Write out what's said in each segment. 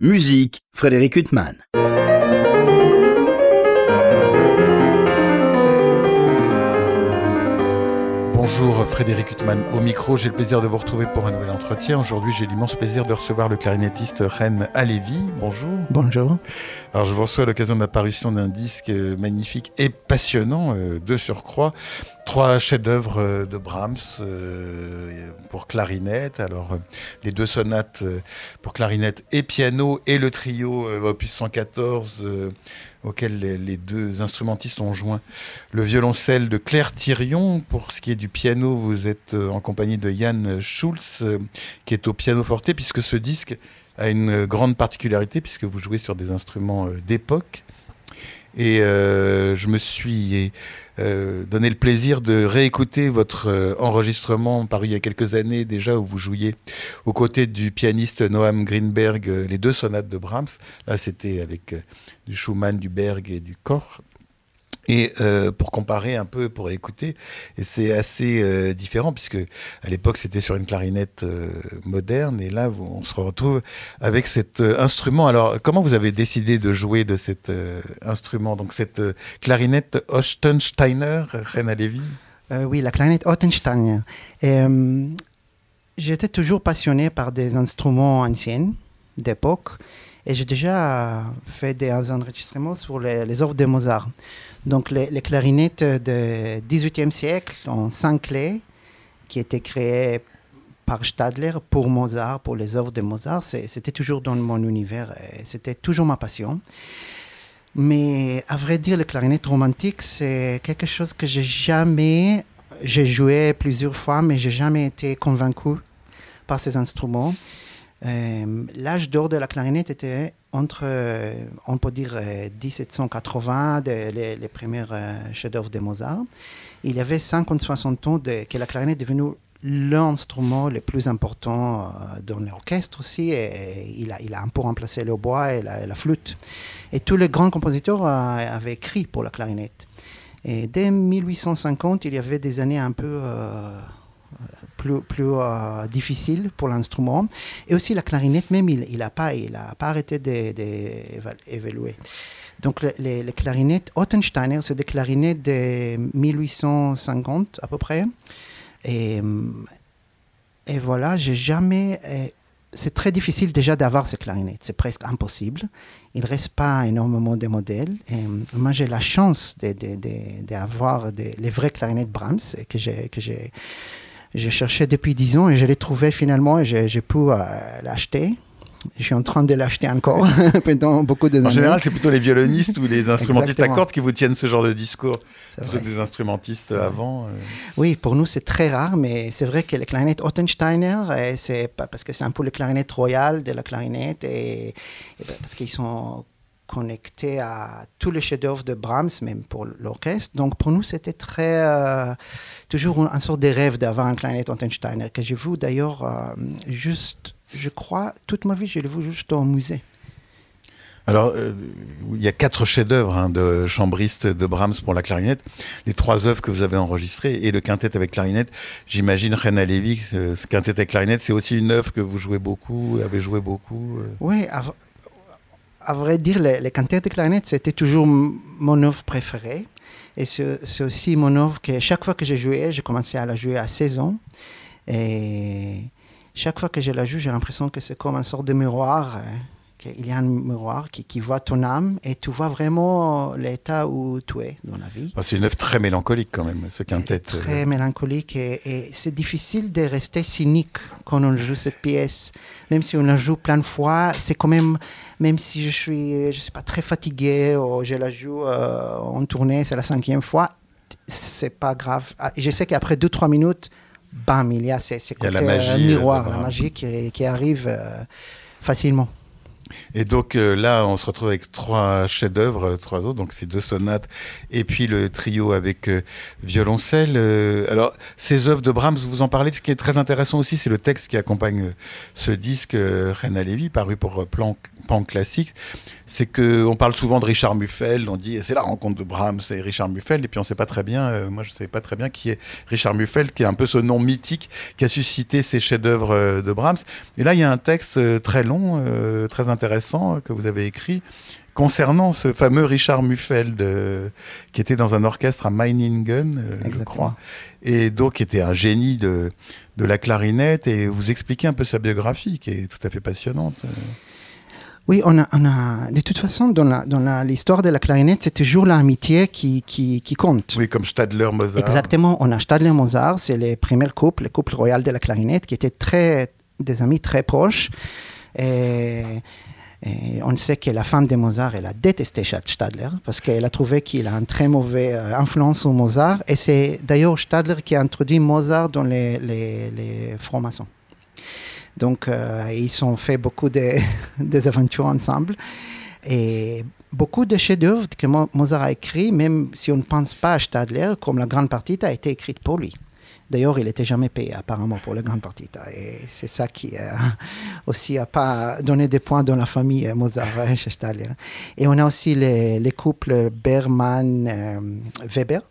Musique, Frédéric Huttman. Bonjour Frédéric Huttman au micro, j'ai le plaisir de vous retrouver pour un nouvel entretien. Aujourd'hui j'ai l'immense plaisir de recevoir le clarinettiste Ren Alevi. Bonjour. Bonjour. Alors je vous reçois à l'occasion de l'apparition d'un disque magnifique et passionnant euh, de surcroît. Trois chefs-d'œuvre euh, de Brahms euh, pour clarinette. Alors les deux sonates pour clarinette et piano et le trio opus 114 auquel les, deux instrumentistes ont joint le violoncelle de Claire Thirion. Pour ce qui est du piano, vous êtes euh, en compagnie de Yann Schulz, euh, qui est au piano forte, puisque ce disque a une grande particularité, puisque vous jouez sur des instruments euh, d'époque. Et je me suis euh, donné le plaisir de réécouter votre euh, enregistrement paru il y a quelques années déjà où vous jouiez aux côtés du pianiste Noam Greenberg euh, les deux sonates de Brahms. Là, c'était avec du Schumann, du Berg et du Koch. Et euh, pour comparer un peu, pour écouter, c'est assez euh, différent puisque à l'époque c'était sur une clarinette euh, moderne et là on se retrouve avec cet instrument. Alors comment vous avez décidé de jouer de cet instrument Donc cette clarinette Ostensteiner, Rena Levy Oui, la clarinette Ostensteiner. J'étais toujours passionné par des instruments anciens d'époque et j'ai déjà fait des enregistrements sur les œuvres de Mozart. Donc les, clarinettes du XVIIIe siècle en cinq clés qui étaient créées par Stadler pour Mozart, pour les œuvres de Mozart, c'était toujours dans mon univers, c'était toujours ma passion. Mais à vrai dire, le clarinette romantique, c'est quelque chose que j'ai jamais, j'ai joué plusieurs fois, mais j'ai jamais été convaincu par ces instruments. Euh, l'âge d'or de la clarinette était entre, euh, on peut dire, 1780, euh, les, premiers chefs-d'œuvre de Mozart. Il y avait 50-60 ans que la clarinette est devenue l'instrument le plus important dans l'orchestre aussi. Et, il, a, il a un peu remplacé le bois et la, flûte. Et tous les grands compositeurs avaient écrit pour la clarinette. Et dès 1850, il y avait des années un peu plus, euh, difficile pour l'instrument. Et aussi la clarinette, même, il n'a pas, il a pas arrêté d'évoluer. Donc les, clarinettes Ottensteiner, c'est des clarinettes de 1850 à peu près. Et, et voilà, j'ai jamais... C'est très difficile déjà d'avoir ces clarinettes, c'est presque impossible. Il ne reste pas énormément de modèles. Moi, j'ai la chance d'avoir de, de, les vraies clarinettes Brahms que j'ai je cherchais depuis 10 ans et je l'ai trouvé finalement et j'ai pu euh, l'acheter. Je suis en train de l'acheter encore pendant beaucoup de En général, c'est plutôt les violonistes ou les instrumentistes à cordes qui vous tiennent ce genre de discours, plutôt que des instrumentistes avant. Euh. Oui, pour nous, c'est très rare, mais c'est vrai que les clarinettes Ottensteiner, c'est parce que c'est un peu le clarinette royal de la clarinette et, et ben, parce qu'ils sont connecté à tous les chefs-d'œuvre de Brahms, même pour l'orchestre. Donc pour nous, c'était très euh, toujours un, sorte de rêve d'avoir un clarinette Ottensteiner que j'ai vu d'ailleurs euh, juste, je crois, toute ma vie, je l'ai vu juste au musée. Alors, euh, il y a quatre chefs-d'œuvre hein, de chambristes de Brahms pour la clarinette. Les trois œuvres que vous avez enregistrées et le quintet avec clarinette. J'imagine Rena Levy, ce quintet avec clarinette, c'est aussi une œuvre que vous jouez beaucoup, avez joué beaucoup. Oui, à vrai dire, les, les cantates de clarinette, c'était toujours mon œuvre préférée. Et c'est aussi mon œuvre que chaque fois que j'ai joué, j'ai commencé à la jouer à 16 ans. Et chaque fois que je la joue, j'ai l'impression que c'est comme une sorte de miroir. Qu'il y a un miroir qui, qui, voit ton âme et tu vois vraiment l'état où tu es dans la vie. Ah, c'est une œuvre très mélancolique quand même, ce quintet. Très mélancolique et, c'est difficile de rester cynique quand on joue cette pièce. Même si on la joue plein de fois, c'est quand même, même si je suis, je sais pas, très fatigué ou je la joue euh, en tournée, c'est la cinquième fois, c'est pas grave. Ah, je sais qu'après 2-3 minutes, bam, il y a ces, côtés la magie, euh, miroir, la magie qui, qui arrive euh, facilement. Et donc euh, là, on se retrouve avec trois chefs-d'œuvre, euh, trois autres, donc ces deux sonates, et puis le trio avec euh, violoncelle. alors, ces œuvres de Brahms, vous en parlez. Ce qui est très intéressant aussi, c'est le texte qui accompagne ce disque, Reina Lévy, paru pour Plan pan classique, c'est que on parle souvent de Richard Muffel, on dit c'est la rencontre de Brahms et Richard Muffel, et puis on ne sait pas très bien, euh, moi je ne savais pas très bien qui est Richard Muffel, qui est un peu ce nom mythique qui a suscité ces chefs-d'œuvre euh, de Brahms. Et là, il y a un texte très long, très intéressant que vous avez écrit concernant ce fameux Richard Muffeld, qui était dans un orchestre à Meiningen, je crois, et donc qui était un génie de, de la clarinette, et vous expliquez un peu sa biographie, qui est tout à fait passionnante. Oui, on a, on a, de toute façon, dans l'histoire de la clarinette, c'est toujours l'amitié qui, qui, qui, compte. Oui, comme Stadler-Mozart. Exactement, on a Stadler-Mozart, c'est les premiers couples, le couple royal de la clarinette, qui étaient très, des amis très proches. Et on sait que la femme de Mozart, elle a détesté Stadler parce qu'elle a trouvé qu'il a une très mauvaise euh, influence sur Mozart. Et c'est d'ailleurs Stadler qui a introduit Mozart dans les, les, francs-maçons. Donc, euh, ils ont fait beaucoup de, des aventures ensemble. Et beaucoup de chefs-d'œuvre que Mozart a écrits, même si on ne pense pas à Stadler, comme la grande partie, a été écrite pour lui. D'ailleurs, il n'était jamais payé apparemment pour les grandes parties. Et c'est ça qui euh, aussi a pas donné des points dans la famille euh, Mozart chez Stalin. Et on a aussi les couples Berman-Weber.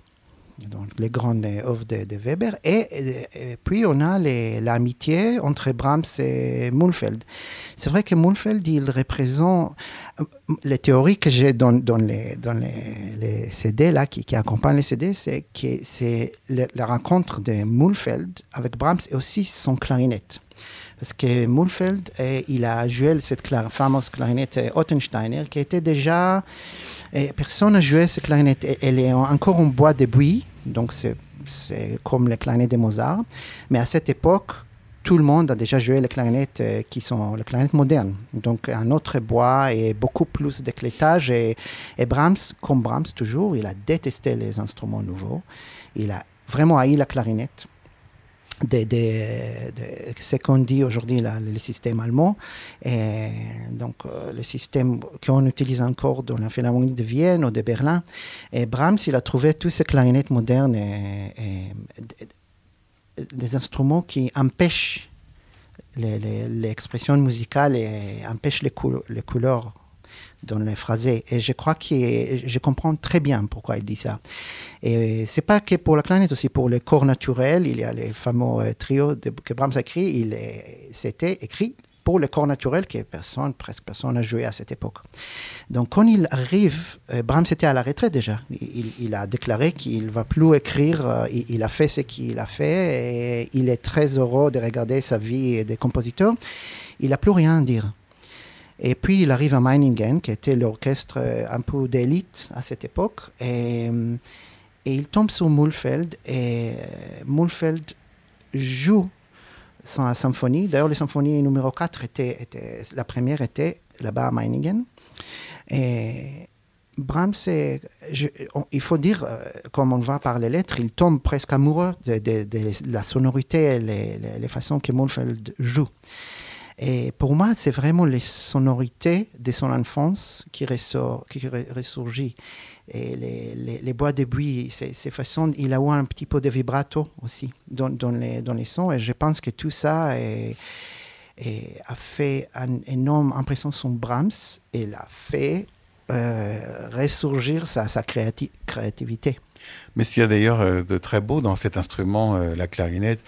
Euh, donc les grandes œuvres de, Weber. Et, puis on a l'amitié entre Brahms et Mulfeld. C'est vrai que Mulfeld, il représente les théories que j'ai dans, dans, les, dans les, CD là, qui, qui, accompagnent les CD, c'est que c'est la rencontre de Mulfeld avec Brahms et aussi son clarinette. Parce que Mulfeld, eh, il a joué cette fameuse clarinette Ottensteiner qui était déjà. Eh, personne n'a joué cette clarinette. Elle est encore en bois de buis, donc c'est comme les clarinettes de Mozart. Mais à cette époque, tout le monde a déjà joué les clarinettes eh, qui sont les clarinettes modernes. Donc un autre bois et beaucoup plus d'éclétage. Et, et Brahms, comme Brahms toujours, il a détesté les instruments nouveaux. Il a vraiment haï la clarinette de, ce qu'on dit aujourd'hui le système allemand. Et donc, euh, le système qu'on utilise encore dans la Philharmonie de Vienne ou de Berlin. Et Brahms, il a trouvé tous ces clarinettes modernes et, et, les instruments qui empêchent l'expression musicale et empêchent les couleurs dans les phrasés. Et je crois que je comprends très bien pourquoi il dit ça. Et c'est pas que pour la clarinette, aussi pour le corps naturel. Il y a les fameux euh, trios que Brahms a écrit. C'était écrit pour le corps naturel que personne, presque personne n'a joué à cette époque. Donc quand il arrive, euh, Brahms était à la retraite déjà. Il, a déclaré qu'il ne va plus écrire. Euh, il, il, a fait ce qu'il a fait et il est très heureux de regarder sa vie de compositeur. Il n'a plus rien à dire. Et puis il arrive à Meiningen, qui était l'orchestre euh, un peu d'élite à cette époque, et, et, il tombe sur Mulfeld, et euh, Mulfeld joue sa symphonie. D'ailleurs, la symphonie numéro 4, était, la première était là-bas à Meiningen. Et Brahms, il faut dire, euh, comme on va par les lettres, il tombe presque amoureux de, la sonorité et les, les, les façons que Mulfeld joue. Et pour moi, c'est vraiment les sonorités de son enfance qui, ressort, qui ressurgit. Et les, bois de buis, ces, façons, il a eu un petit peu de vibrato aussi dans, les, dans les sons. Et je pense que tout ça a fait une énorme impression sur Brahms et l'a fait euh, ressurgir sa, sa créativité. Mais qu'il y a d'ailleurs euh, de très beau dans cet instrument, euh, la clarinette,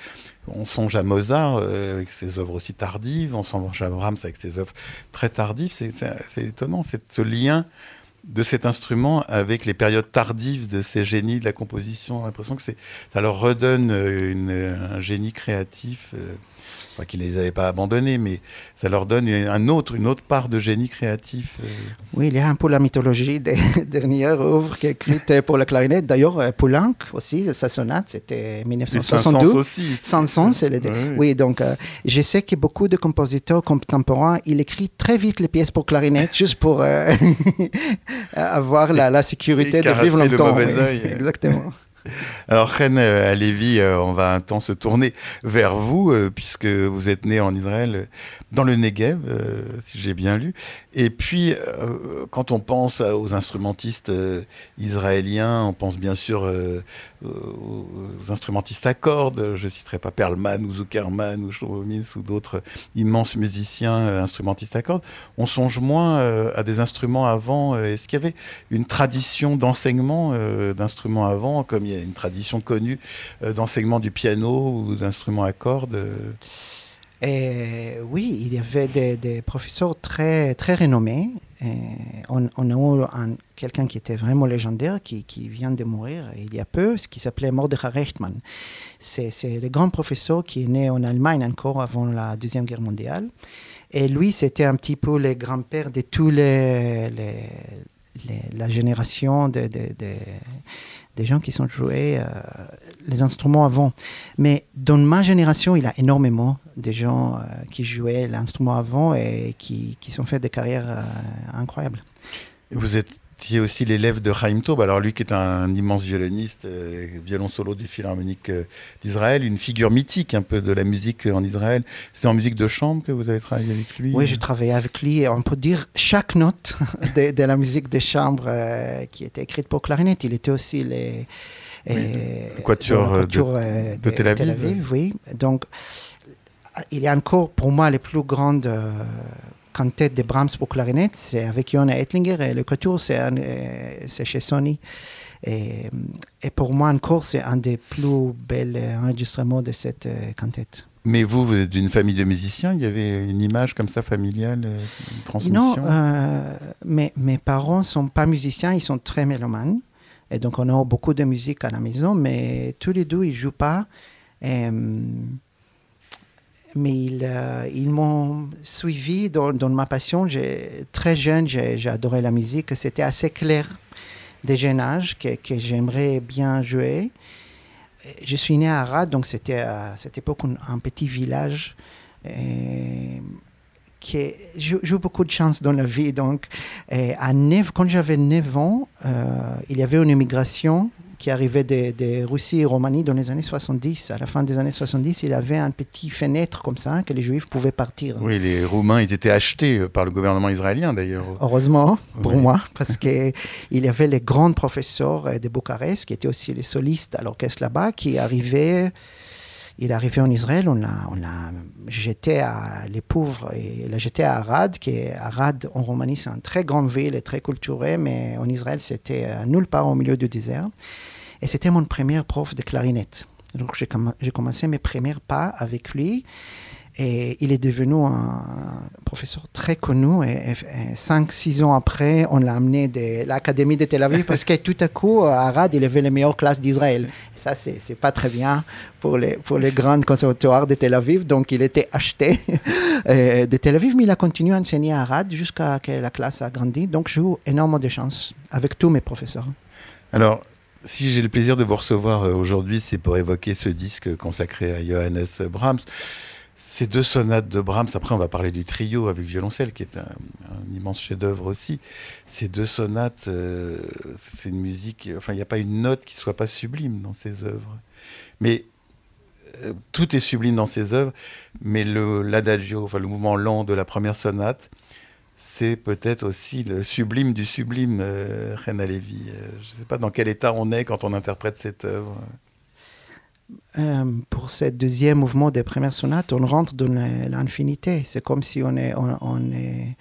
on songe à Mozart euh, avec ses œuvres aussi tardives, on songe à Brahms avec ses œuvres très tardives. C'est étonnant, ce lien de cet instrument avec les périodes tardives de ces génies de la composition. l'impression que ça leur redonne un génie créatif qu'ils ne les avaient pas abandonnés, mais ça leur donne un autre, une autre part de génie créatif. Euh. Oui, il y a un peu la mythologie des dernières œuvres qui écrites pour la clarinette. D'ailleurs, euh, Poulenc aussi, sa sonate, c'était 1962. aussi. Sansons, c'est le... oui. oui, donc euh, je sais que beaucoup de compositeurs contemporains, ils écrivent très vite les pièces pour clarinette, juste pour avoir la, la sécurité de vivre longtemps. De mauvais oeil. Exactement. Alors, Ren Alevi, on va un temps se tourner vers vous, puisque vous êtes né en Israël, dans le Negev, si j'ai bien lu. Et puis, quand on pense aux instrumentistes israéliens, on pense bien sûr aux instrumentistes à cordes. Je ne citerai pas Perlman ou Zuckerman ou Shlomo ou d'autres immenses musiciens instrumentistes à cordes. On songe moins à des instruments avant. Est-ce qu'il y avait une tradition d'enseignement d'instruments avant, comme une tradition connue euh, d'enseignement du piano ou d'instruments à cordes euh. et oui, il y avait des, professeurs très, très renommés. on, a eu quelqu'un qui était vraiment légendaire, qui, qui, vient de mourir il y a peu, qui s'appelait Mordechai Rechtmann. C'est, le grand professeur qui est né en Allemagne encore avant la Deuxième Guerre mondiale. Et lui, c'était un petit peu le grand-père de tous les, la génération de, des gens qui sont joués euh, les instruments avant. Mais dans ma génération, il y a énormément de gens euh, qui jouaient l'instrument avant et qui, qui sont fait des carrières euh, incroyables. Vous êtes qui aussi l'élève de Chaim Taub. Alors lui qui est un immense violoniste, euh, violon solo du Philharmonique euh, d'Israël, une figure mythique un peu de la musique en Israël. C'est en musique de chambre que vous avez travaillé avec lui? Oui, j'ai travaillé avec lui. On peut dire chaque note de, la musique de chambre euh, qui était écrite pour clarinette. Il était aussi les, le quatuor de, de, Tel Aviv. Oui, donc il y a encore pour moi les plus grandes tête de Brahms pour clarinette, c'est avec Jona Ettlinger et le quatuor, euh, c'est chez Sony. Et, et, pour moi encore, c'est un des plus bels enregistrements de cette euh, quintette. Mais vous, vous êtes d'une famille de musiciens, il y avait une image comme ça familiale, euh, une transmission? Non, euh, mes, mes parents ne sont pas musiciens, ils sont très mélomanes. Et donc on a beaucoup de musique à la maison, mais tous les deux, ils ne jouent pas. Et, mais ils, euh, ils m'ont suivi dans, ma passion. Très jeune, j'ai adoré la musique. C'était assez clair dès jeune âge que, j'aimerais bien jouer. Je suis né à Arad, donc c'était à cette époque un, petit village. J'ai eu beaucoup de chance dans la vie. Donc, à quand j'avais 9 ans, euh, il y avait une immigration qui arrivait de, Russie et Roumanie dans les années 70. À la fin des années 70, il avait un petit fenêtre comme ça que les Juifs pouvaient partir. Oui, les Roumains, ils étaient achetés par le gouvernement israélien d'ailleurs. Heureusement pour moi, parce qu'il y avait les grands professeurs de Bucarest, qui étaient aussi les solistes à l'orchestre là-bas, qui arrivaient il est arrivé en Israël, on l'a, on a jeté à les pauvres et l'a jeté à Arad, qui est Arad en Roumanie, c'est une très grande ville et très culturée, mais en Israël, c'était nulle part au milieu du désert. Et c'était mon premier prof de clarinette. Donc j'ai commencé mes premiers pas avec lui. Et il est devenu un professeur très connu. Et, cinq, six ans après, on l'a amené de l'Académie de Tel Aviv parce que tout à coup, à Arad, il avait les meilleures classes d'Israël. Ça, c'est, c'est pas très bien pour les, pour les grands conservatoires de Tel Aviv. Donc, il était acheté de Tel Aviv, mais il a continué à enseigner à Arad jusqu'à ce que la classe a grandi. Donc, j'ai eu énormément de chance avec tous mes professeurs. Alors, si j'ai le plaisir de vous recevoir euh, aujourd'hui, c'est pour évoquer ce disque consacré à Johannes Brahms. Ces deux sonates de Brahms, après on va parler du trio avec violoncelle, qui est un, immense chef-d'œuvre aussi. Ces deux sonates, euh, c'est une musique. Enfin, il n'y a pas une note qui soit pas sublime dans ces œuvres. Mais euh, tout est sublime dans ces œuvres. Mais l'adagio, enfin le mouvement lent de la première sonate, c'est peut-être aussi le sublime du sublime, euh. Euh, je ne sais pas dans quel état on est quand on interprète cette œuvre. Euh, pour ce deuxième mouvement des premières sonates, on rentre dans l'infinité. C'est comme si on est. On, est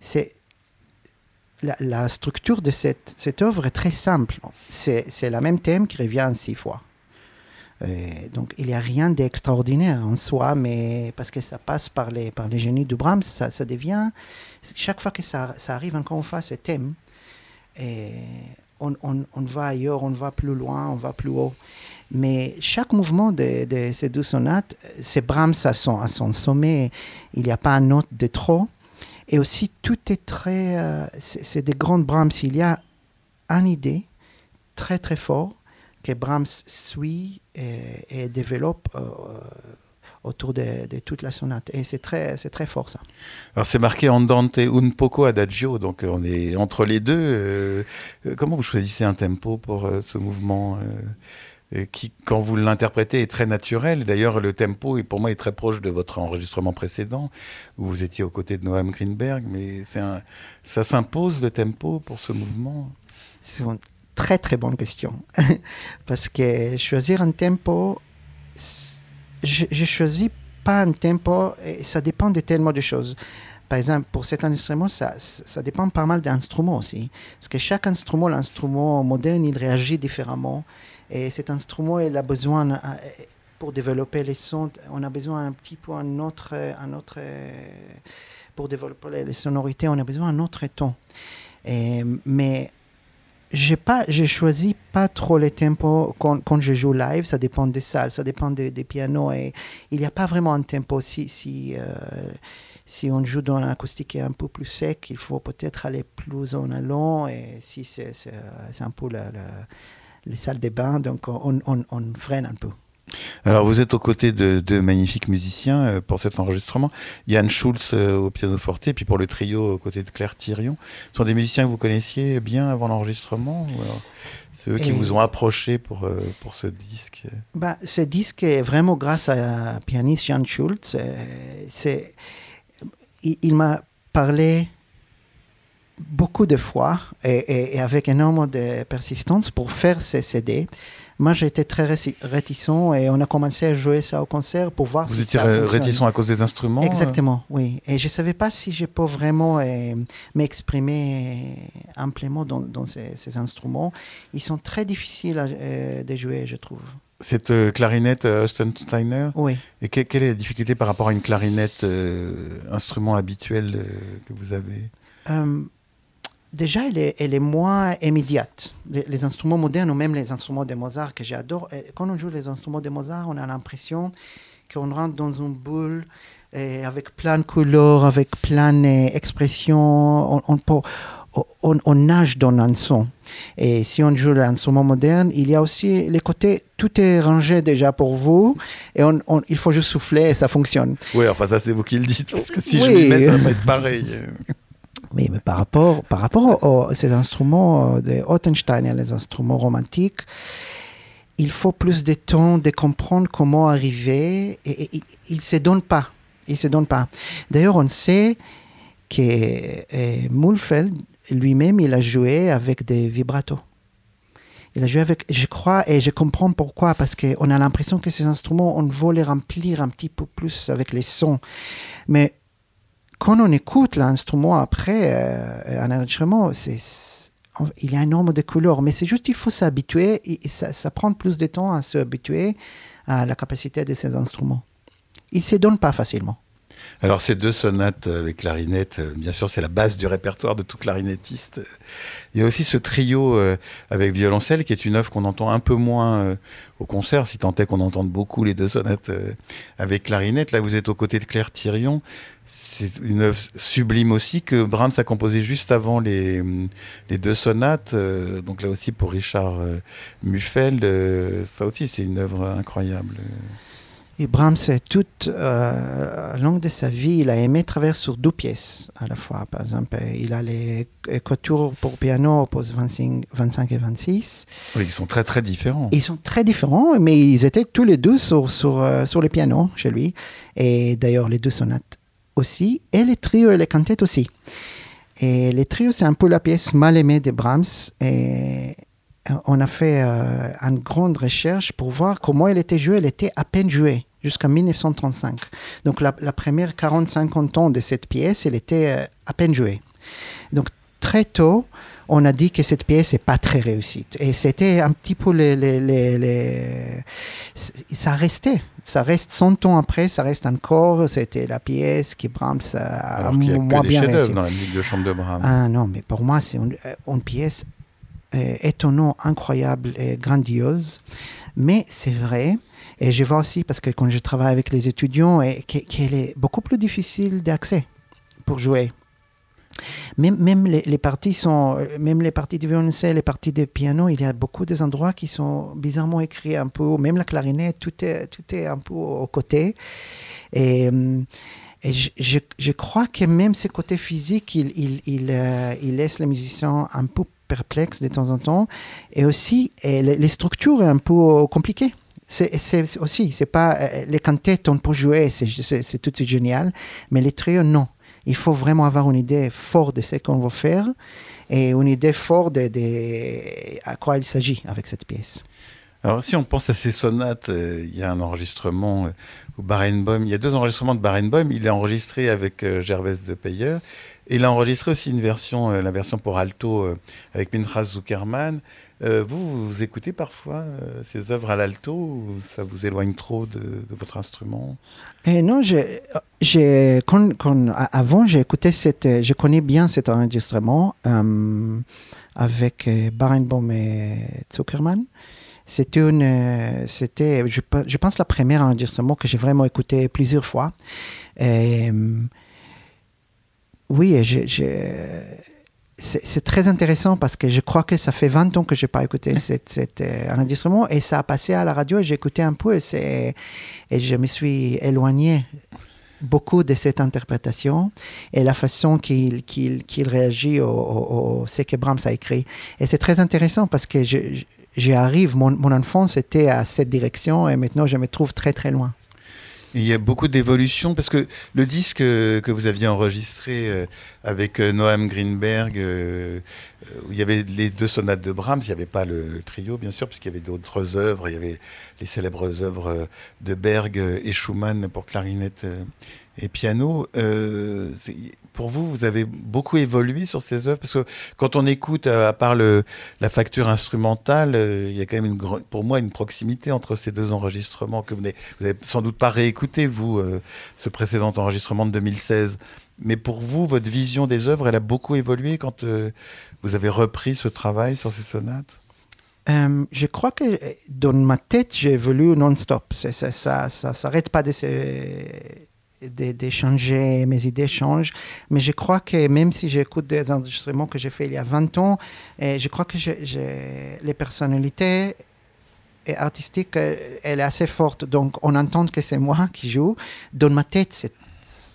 c'est, la, structure de cette, cette œuvre est très simple. C'est, le même thème qui revient six fois. Euh, donc il n'y a rien d'extraordinaire en soi, mais parce que ça passe par les, par les génies de Brahms, ça, ça devient. Chaque fois que ça, ça arrive encore une fois, ce thème, et on, on, on va ailleurs, on va plus loin, on va plus haut. Mais chaque mouvement de, ces deux sonates, c'est Brahms à son, à son sommet. Il n'y a pas un note de trop. Et aussi, tout est très. Euh, c'est des grandes Brahms. Il y a une idée très, très forte que Brahms suit et, développe euh, autour de, de, toute la sonate. Et c'est très, très fort ça. Alors c'est marqué Andante un poco adagio, donc on est entre les deux. comment vous choisissez un tempo pour ce mouvement qui, quand vous l'interprétez, est très naturel. D'ailleurs, le tempo, pour moi, est très proche de votre enregistrement précédent, où vous étiez aux côtés de Noam Greenberg. Mais ça s'impose, le tempo, pour ce mouvement? C'est une très, très bonne question. Parce que choisir un tempo, je, je choisis pas un tempo, et ça dépend de tellement de choses. Par exemple, pour cet instrument, ça, ça dépend pas mal d'instruments aussi. Parce que chaque instrument, l'instrument moderne, il réagit différemment. Et cet instrument, il a besoin, euh, pour développer les sons, on a besoin un petit peu un autre, un autre pour développer les sonorités, on a besoin d'un autre ton. Et, mais j'ai pas, j'ai choisi pas trop les tempos quand, je joue live. Ça dépend des salles, ça dépend des, pianos et il n'y a pas vraiment un tempo. Si si euh, si on joue dans l'acoustique un peu plus sec, il faut peut-être aller plus en allant et si c'est un peu la les salles de bain, donc on, freine un peu. Alors vous êtes aux côtés de, magnifiques musiciens euh, pour cet enregistrement. Yann Schulz euh, au piano forte, puis pour le trio aux côtés de Claire Thirion. Ce sont des musiciens que vous connaissiez bien avant l'enregistrement c'est eux qui vous ont approché pour, euh, pour ce disque? Bah, Ce disque est vraiment grâce à pianiste Yann Schulz. C'est, il m'a parlé beaucoup de fois et, avec énormément de persistance pour faire ces CD. Moi, j'étais très réticent et on a commencé à jouer ça au concert pour voir Vous étiez réticent à cause des instruments euh Exactement, oui. Et je ne savais pas si je peux vraiment euh, m'exprimer amplement dans, dans ces, instruments. Ils sont très difficiles à, euh, de jouer, je trouve. Cette clarinette Austin Steiner Oui. Et quelle est la difficulté par rapport à une clarinette, instrument habituel que vous avez? Déjà, elle est, elle est, moins immédiate. Les, instruments modernes ou même les instruments de Mozart que j'adore, euh, quand on joue les instruments de Mozart, on a l'impression qu'on rentre dans une boule et avec plein de couleurs, avec plein d'expressions. On, on, on, nage dans un son. Et si on joue l'instrument moderne, il y a aussi les côtés, tout est rangé déjà pour vous, et on, il faut juste souffler et ça fonctionne. Oui, enfin ça c'est vous qui le dites, parce que si je m'y mets, ça va être pareil. Oui, mais par rapport, par rapport à ces instruments euh, de Ottenstein, les instruments romantiques, il faut plus de temps de comprendre comment arriver. Et, il ne se donne pas. Il se donne pas. D'ailleurs, on sait que euh, Mulfeld lui-même, il a joué avec des vibratos. Il a joué avec, je crois, et je comprends pourquoi, parce qu'on a l'impression que ces instruments, on veut les remplir un petit peu plus avec les sons. Mais quand on écoute l'instrument après euh, un enregistrement, il y a un nombre de couleurs, mais c'est juste qu'il faut s'habituer et ça, ça, prend plus de temps à s'habituer à la capacité de ces instruments. Ils ne se donnent pas facilement. Alors ces deux sonates avec clarinette, euh, bien sûr c'est la base du répertoire de tout clarinettiste. Il y a aussi ce trio euh, avec violoncelle qui est une œuvre qu'on entend un peu moins euh, au concert, si tant est qu'on entende beaucoup les deux sonates avec clarinette. Là vous êtes aux côtés de Claire Thirion. C'est une œuvre sublime aussi que Brahms a composée juste avant les, les deux sonates. donc là aussi pour Richard Muffel, ça aussi c'est une œuvre incroyable. Et Brahms, toute euh, long de sa vie, il a aimé travailler sur deux pièces à la fois. Par exemple, il a les quatuors pour piano, opus 25, 25 et 26. Oui, ils sont très très différents. Ils sont très différents, mais ils étaient tous les deux sur, sur, euh, sur le piano chez lui. Et d'ailleurs, les deux sonates aussi, et les trios et les cantates aussi. Et les trios, c'est un peu la pièce mal aimée de Brahms. Et on a fait euh, une grande recherche pour voir comment elle était jouée. Elle était à peine jouée jusqu'en 1935. Donc la, première 40-50 ans de cette pièce, elle était euh, à peine jouée. Donc très tôt, on a dit que cette pièce n'est pas très réussie. Et c'était un petit peu les, les, Ça restait. Ça reste 100 ans après, ça reste encore. C'était la pièce qui Brahms a Alors qu'il y a moins que des bien dans la musique de chambre de Brahms. Ah non, mais pour moi, c'est une, une pièce étonnant, incroyable et grandiose. Mais c'est vrai, et je vois aussi, parce que quand je travaille avec les étudiants, qu'elle est beaucoup plus difficile d'accès pour jouer. Même, même les, parties sont, même les parties de violoncelle, les parties de piano, il y a beaucoup des endroits qui sont bizarrement écrits un peu, même la clarinette, tout est, tout est un peu au côté. Et, je, crois que même ce côté physique, il, il, il, euh, il laisse les musiciens un peu perplexes de temps en temps. Et aussi, et les, structures un peu compliquées c'est aussi, c'est pas les cantates on peut jouer, c'est tout génial, mais les trios non. Il faut vraiment avoir une idée forte de ce qu'on va faire et une idée forte de, de à quoi il s'agit avec cette pièce. Alors, si on pense à ces sonates, euh, il y a un enregistrement euh, où il y a deux enregistrements de Barenboim. Il est enregistré avec euh, Gervais de Payer. Il a enregistré aussi une version, euh, la version pour alto euh, avec Minchas Zuckerman. Euh, vous, vous écoutez parfois ces œuvres à l'alto ou ça vous éloigne trop de, votre instrument? Et Non, j'ai, quand, avant, j'ai écouté cette, je connais bien cet enregistrement avec Barenboim et Zuckerman. C'était c'était, je, pense, la première enregistrement que j'ai vraiment écouté plusieurs fois. Oui, c'est très intéressant parce que je crois que ça fait 20 ans que je n'ai pas écouté cet, cet euh, enregistrement et ça a passé à la radio et j'ai écouté un peu et, et je me suis éloigné beaucoup de cette interprétation et la façon qu'il réagit au, au, au, ce que Brahms a écrit. Et c'est très intéressant parce que j'arrive, mon, mon enfance était à cette direction et maintenant je me trouve très très loin. Il y a beaucoup d'évolutions parce que le disque que vous aviez enregistré euh, avec euh, Noam Greenberg, euh, il y avait les deux sonates de Brahms, il n'y avait pas le, trio bien sûr, puisqu'il y avait d'autres œuvres, il y avait les célèbres œuvres de Berg et Schumann pour clarinette et piano. Euh, pour vous, vous avez beaucoup évolué sur ces œuvres parce que quand on écoute, à part la facture instrumentale, euh, il y a quand même pour moi une proximité entre ces deux enregistrements que vous n'avez sans doute pas réécouté, vous, euh, ce précédent enregistrement de 2016. Mais pour vous, votre vision des œuvres, elle a beaucoup évolué quand euh, vous avez repris ce travail sur ces sonates? Euh, je crois que dans ma tête, j'ai évolué non-stop. Ça ne s'arrête pas de se de, de, changer, mes idées changent. Mais je crois que même si j'écoute des enregistrements que j'ai fait il y a 20 ans, je crois que les personnalités artistiques, elle est assez forte. Donc on entend que c'est moi qui joue. Dans ma tête, c'est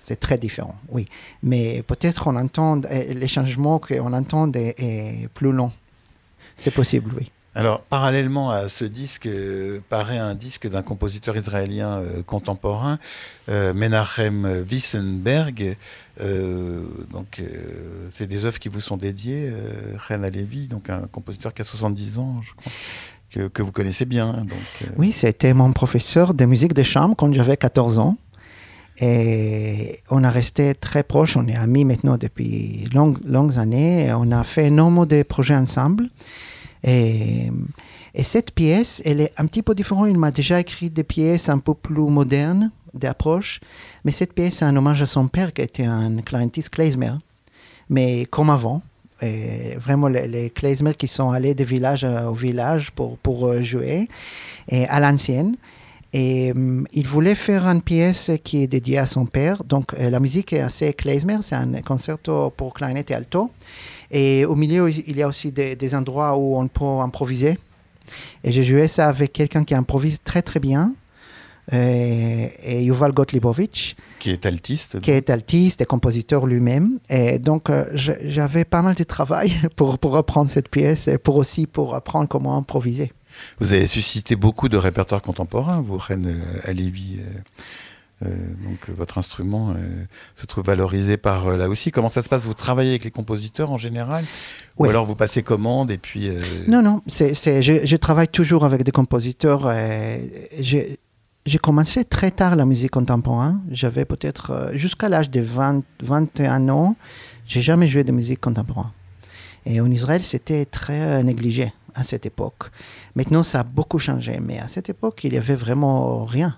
c'est très différent, oui. Mais peut-être on entend les changements qu'on entend est, est plus long. C'est possible, oui. Alors, parallèlement à ce disque, euh, paraît un disque d'un compositeur israélien euh, contemporain, euh, Menachem Wissenberg. Euh, donc, euh, c'est des œuvres qui vous sont dédiées, Chen Alevi, donc un compositeur qui a 70 ans, je crois. Que, que vous connaissez bien. Donc, Oui, c'était mon professeur de musique de chambre quand j'avais 14 ans. Et on a resté très proches, on est amis maintenant depuis longues, longues années. On a fait énormément de projets ensemble. Et, et, cette pièce, elle est un petit peu différente. Il m'a déjà écrit des pièces un peu plus modernes d'approche, mais cette pièce est un hommage à son père qui était un clarinettiste klezmer, mais comme avant. Vraiment les, les qui sont allés de village au village pour, pour jouer, à l'ancienne. Et um, il voulait faire une pièce qui est dédiée à son père. Donc euh, la musique est assez klezmer, c'est un concerto pour clarinette et alto. Et au milieu, il y a aussi des, des endroits où on peut improviser. Et j'ai joué ça avec quelqu'un qui improvise très très bien. Et, et Yuval Gottliebovich. Qui est altiste. Qui est altiste et compositeur lui-même. Et donc, euh, j'avais pas mal de travail pour, pour apprendre cette pièce et pour aussi pour apprendre comment improviser. Vous avez suscité beaucoup de répertoires contemporains, vous, Reine Alevi. Euh, euh, donc votre instrument euh, se trouve valorisé par euh, là aussi. Comment ça se passe? Vous travaillez avec les compositeurs en général? Ou alors vous passez commande et puis... euh, Non, non, c'est, c'est, je, je travaille toujours avec des compositeurs. j'ai, j'ai commencé très tard la musique contemporaine. J'avais peut-être euh, jusqu'à l'âge de 20, 21 ans, j'ai jamais joué de musique contemporaine. Et en Israël, c'était très euh, négligé à cette époque. Maintenant, ça a beaucoup changé, mais à cette époque, il y avait vraiment rien.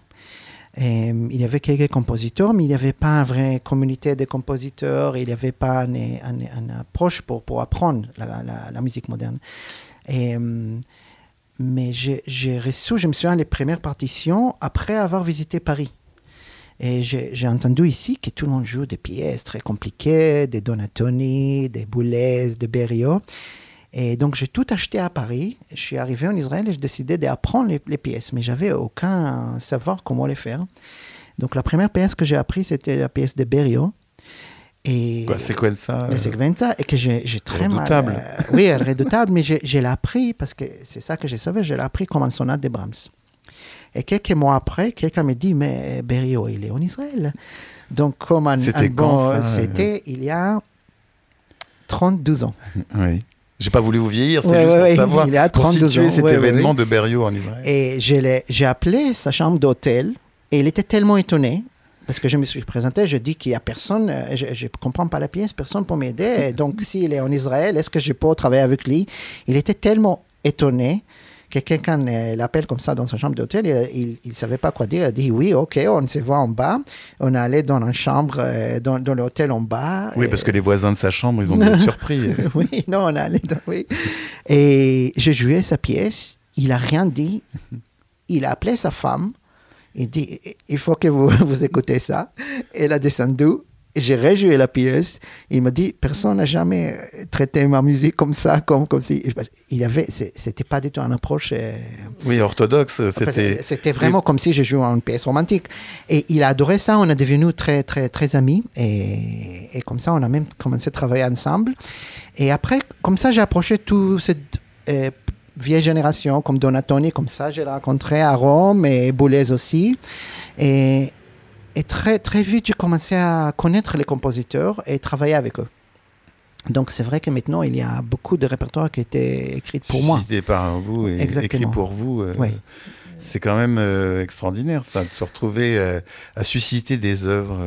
Il y avait quelques compositeurs, mais il n'y avait pas une vraie communauté de compositeurs, il n'y avait pas une, une, approche pour, apprendre la, musique moderne. Mais j'ai reçu, je me souviens, les premières partitions après avoir visité Paris. Et j'ai entendu ici que tout le monde joue des pièces très compliquées, des Donatoni, des Boulez, des Berriot. Et donc, j'ai tout acheté à Paris. Je suis arrivé en Israël et j'ai décidé d'apprendre les, les, pièces, mais j'avais aucun savoir comment les faire. Donc, la première pièce que j'ai appris, c'était la pièce de Berriot. Et quoi, sequenza La sequenza, et que j'ai très redoutable. mal. Euh, oui, redoutable, mais je l'ai appris parce que c'est ça que j'ai sauvé, je l'ai appris comme un sonate de Brahms. Et quelques mois après, quelqu'un me dit Mais Berriot, il est en Israël. Donc, comme un, C'était bon. C'était il y a 32 ans. Oui. J'ai pas voulu vous vieillir, c'est juste pour savoir. Il a 32 pour situer ans. cet événement de Berriot en Israël. Et j'ai appelé sa chambre d'hôtel et il était tellement étonné parce que je me suis présenté, je dis qu'il n'y a personne, euh, je ne comprends pas la pièce, personne pour m'aider. Donc, s'il est en Israël, est-ce que je peux travailler avec lui? Il était tellement étonné que quelqu'un euh, l'appelle comme ça dans sa chambre d'hôtel, il ne savait pas quoi dire. Il a dit oui, ok, on se voit en bas. On est allé dans une chambre, euh, dans, dans l'hôtel en bas. Oui, parce que les voisins de sa chambre, ils ont été surpris. oui, non, on est allé dans, oui. Et j'ai joué sa pièce, il n'a rien dit. Il a appelé sa femme. Il dit, il faut que vous, vous écoutez ça. Elle a descendu. J'ai rejoué la pièce. Il m'a dit, personne n'a jamais traité ma musique comme ça, comme, comme si. Il avait, c'était pas du tout une approche. Euh, oui, orthodoxe. C'était. C'était vraiment oui. comme si je jouais une pièce romantique. Et il a adoré ça. On est devenus très, très, très amis. Et, et comme ça, on a même commencé à travailler ensemble. Et après, comme ça, j'ai approché tout cette euh, vieille génération, comme Donatoni, comme ça, j'ai rencontré à Rome et Boulez aussi. Et, et très, très vite, j'ai commencé à connaître les compositeurs et travailler avec eux. Donc c'est vrai que maintenant, il y a beaucoup de répertoires qui étaient écrits pour moi. Écrits par vous et écrits pour vous. Euh, oui. C'est quand même euh, extraordinaire, ça, de se retrouver euh, à susciter des œuvres.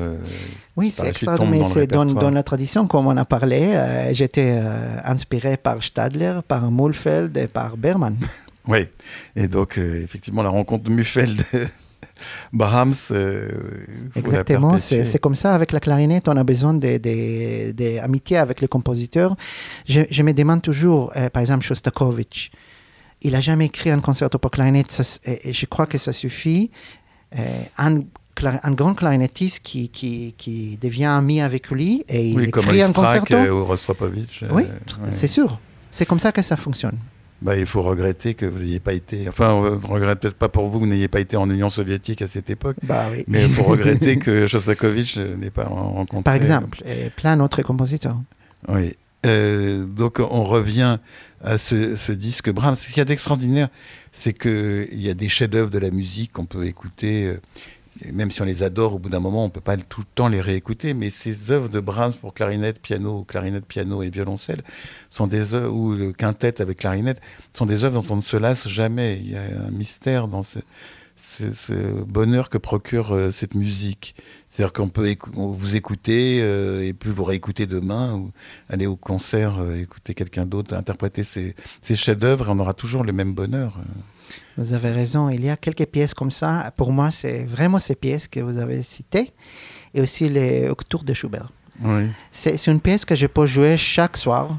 Oui, c'est extraordinaire, mais c'est dans, dans, la tradition, comme on a parlé. J'étais inspiré par Stadler, par Mulfeld et par Berman. oui, et donc, effectivement, la rencontre de Mulfeld. Brahms. Euh, Exactement, c'est comme ça avec la clarinette, on a besoin d'amitié avec les compositeurs. Je, je, me demande toujours, euh, par exemple, Shostakovich, il n'a jamais écrit un concerto pour clarinette, ça, et, et je crois que ça suffit. Euh, un, un grand clarinettiste qui, qui, qui, devient ami avec lui et il oui, écrit un concerto. ou Rostropovich. Oui, ouais. c'est sûr. C'est comme ça que ça fonctionne. Bah, il faut regretter que vous n'ayez pas été. Enfin, on regrette peut-être pas pour vous que vous n'ayez pas été en Union soviétique à cette époque. Bah, oui. Mais il faut regretter que Shostakovich n'ait pas rencontré. Par exemple, et plein d'autres compositeurs. Oui. Euh, donc on revient à ce, ce disque Brahms. Ce qu'il y a d'extraordinaire, c'est qu'il y a des chefs-d'œuvre de la musique qu'on peut écouter. Euh, même si on les adore, au bout d'un moment, on ne peut pas tout le temps les réécouter, mais ces œuvres de Brahms pour clarinette, piano, clarinette, piano et violoncelle sont des œuvres, ou le quintet avec clarinette, sont des œuvres dont on ne se lasse jamais. Il y a un mystère dans ce bonheur que procure euh, cette musique. C'est-à-dire qu'on peut écou vous écouter euh, et puis vous réécouter demain, ou aller au concert, euh, écouter quelqu'un d'autre, interpréter ses, ses chefs-d'œuvre, et on aura toujours le même bonheur. Vous avez raison, il y a quelques pièces comme ça. Pour moi, c'est vraiment ces pièces que vous avez citées, et aussi les Octours de Schubert. Oui. C'est une pièce que je peux jouer chaque soir.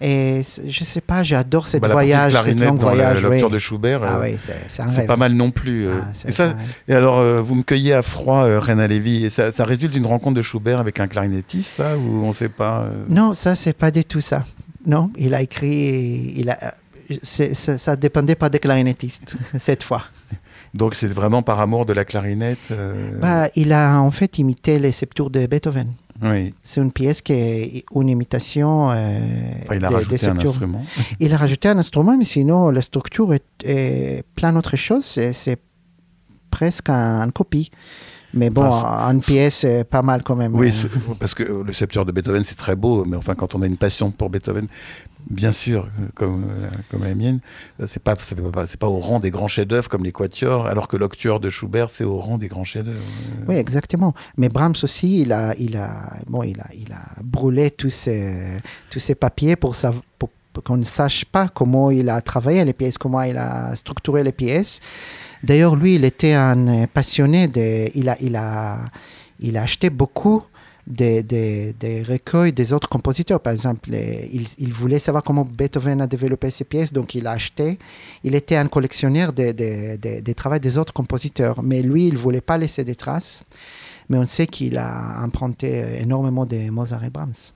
Et je sais pas, j'adore cette bah, voyage, cette longue voyage. Oui. de Schubert, ah, euh, oui, c'est pas mal non plus. Euh. Ah, et, ça, et alors, euh, vous me cueillez à froid, Reina Lévy, et ça, ça résulte d'une rencontre de Schubert avec un clarinettiste, ça, ou on sait pas Non, ça, c'est pas du tout ça. Non, il a écrit, il a, ça, ça dépendait pas des clarinettistes, cette fois. Donc c'est vraiment par amour de la clarinette euh... bah, Il a en fait imité les septours de Beethoven. Oui. C'est une pièce qui est une imitation euh, enfin, il a des, rajouté des un instrument. Il a rajouté un instrument, mais sinon la structure est, est plein d'autres choses. C'est presque une un copie. Mais bon, enfin, une pièce pas mal quand même. Oui, parce que le septuor de Beethoven, c'est très beau, mais enfin, quand on a une passion pour Beethoven, bien sûr, comme, la mienne, c'est pas, c'est pas, au rang des grands chefs-d'œuvre comme les alors que l'octuor de Schubert, c'est au rang des grands chefs-d'œuvre. Oui, exactement. Mais Brahms aussi, il a, il a, bon, il a, il a brûlé tous ces, tous ces papiers pour qu'on ne sache pas comment il a travaillé les pièces, comment il a structuré les pièces. D'ailleurs, lui, il était un passionné de. Il a, il a, il a acheté beaucoup des, des, des, recueils des autres compositeurs. Par exemple, il, voulait savoir comment Beethoven a développé ses pièces, donc il a acheté. Il était un collectionneur des, des travaux des autres compositeurs, mais lui, il ne voulait pas laisser des traces mais on sait qu'il a emprunté énormément de Mozart et Brahms.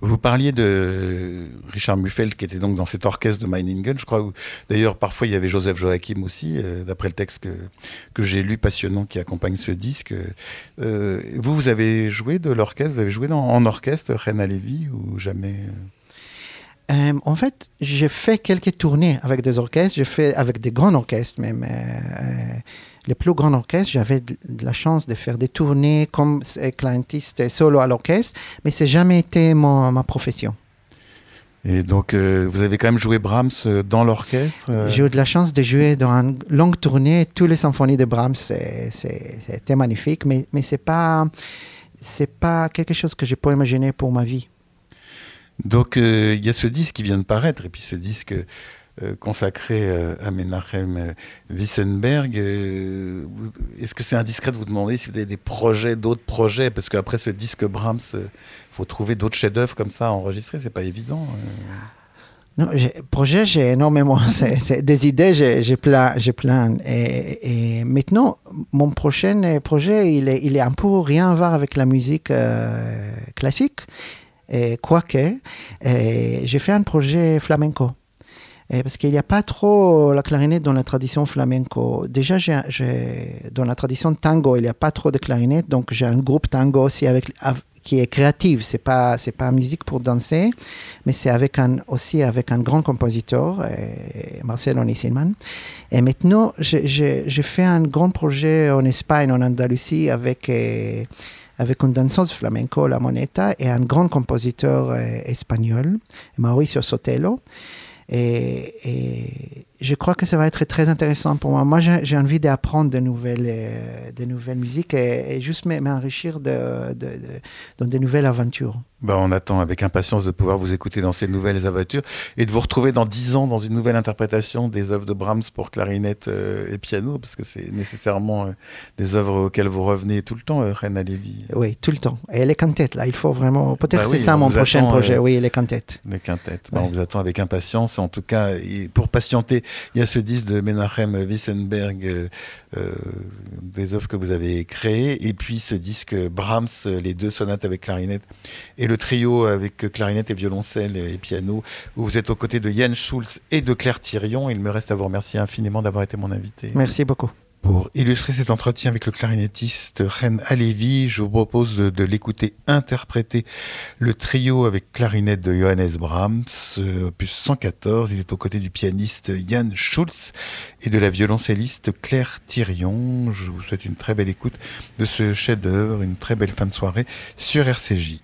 Vous parliez de Richard Muffeld qui était donc dans cet orchestre de Meiningen, je crois. D'ailleurs, parfois il y avait Joseph Joachim aussi, euh, d'après le texte que, que j'ai lu passionnant qui accompagne ce disque. Euh, vous, vous avez joué de l'orchestre, vous avez joué dans, en orchestre, Reine Lévy, ou jamais euh, en fait, j'ai fait quelques tournées avec des orchestres, j'ai fait avec des grands orchestres même. Euh, les plus grands orchestres, j'avais de, la chance de faire des tournées comme clarinetiste solo à l'orchestre, mais c'est jamais été mon, ma profession. Et donc, euh, vous avez quand même joué Brahms euh, dans l'orchestre euh? J'ai eu de la chance de jouer dans une longue tournée toutes les symphonies de Brahms. C'était magnifique, mais, mais ce n'est pas, pas quelque chose que je peux imaginer pour ma vie. Donc, il y a ce disque qui vient de paraître, et puis ce disque euh, consacré euh, à Menachem euh, Wissenberg. Est-ce que c'est indiscret de vous demander si vous avez des projets, d'autres projets? Parce qu'après ce disque Brahms, il faut trouver d'autres chefs-d'œuvre comme ça à enregistrer, c'est pas évident. Non, projet, j'ai énormément. Des idées, j'ai, plein. Plein. Et, maintenant, mon prochain projet, il est, il est un peu rien à voir avec la musique classique. Quoique, j'ai fait un projet flamenco parce qu'il n'y a pas trop la clarinette dans la tradition flamenco. Déjà, dans la tradition tango, il n'y a pas trop de clarinette, donc j'ai un groupe tango aussi avec, qui est créatif. C'est pas pas musique pour danser, mais c'est avec un aussi avec un grand compositeur, Marcelo Nissilman. Et maintenant, j'ai fait un grand projet en Espagne, en Andalousie, avec avec une danseuse flamenco, la Moneta, et un grand compositeur espagnol, Mauricio Sotelo. Et, je crois que ça va être très intéressant pour moi. Moi, j'ai envie d'apprendre de nouvelles, euh, de nouvelles musiques et, juste m'enrichir de, de, dans de nouvelles aventures. Bah, on attend avec impatience de pouvoir vous écouter dans ces nouvelles aventures et de vous retrouver dans dix ans dans une nouvelle interprétation des œuvres de Brahms pour clarinette euh, et piano, parce que c'est nécessairement euh, des œuvres auxquelles vous revenez tout le temps, Reine Lévy. Oui, tout le temps. Et les quintettes, là, il faut vraiment. Peut-être bah c'est ça mon prochain projet, oui, les quintettes. Les quintettes. Bah, on vous attend avec impatience. En tout cas, pour patienter, il y a ce disque de Menachem Wissenberg, des œuvres que vous avez créées, et puis ce disque Brahms, les deux sonates avec clarinette et le trio avec clarinette et violoncelle et piano, où vous êtes aux côtés de Yann Schulz et de Claire Thirion. Il me reste à vous remercier infiniment d'avoir été mon invité. Merci beaucoup. Pour illustrer cet entretien avec le clarinettiste Ren Alevi, je vous propose de, l'écouter interpréter le trio avec clarinette de Johannes Brahms, opus 114. Il est aux côtés du pianiste Jan Schulz et de la violoncelliste Claire Thirion. Je vous souhaite une très belle écoute de ce chef-d'œuvre, une très belle fin de soirée sur RCJ.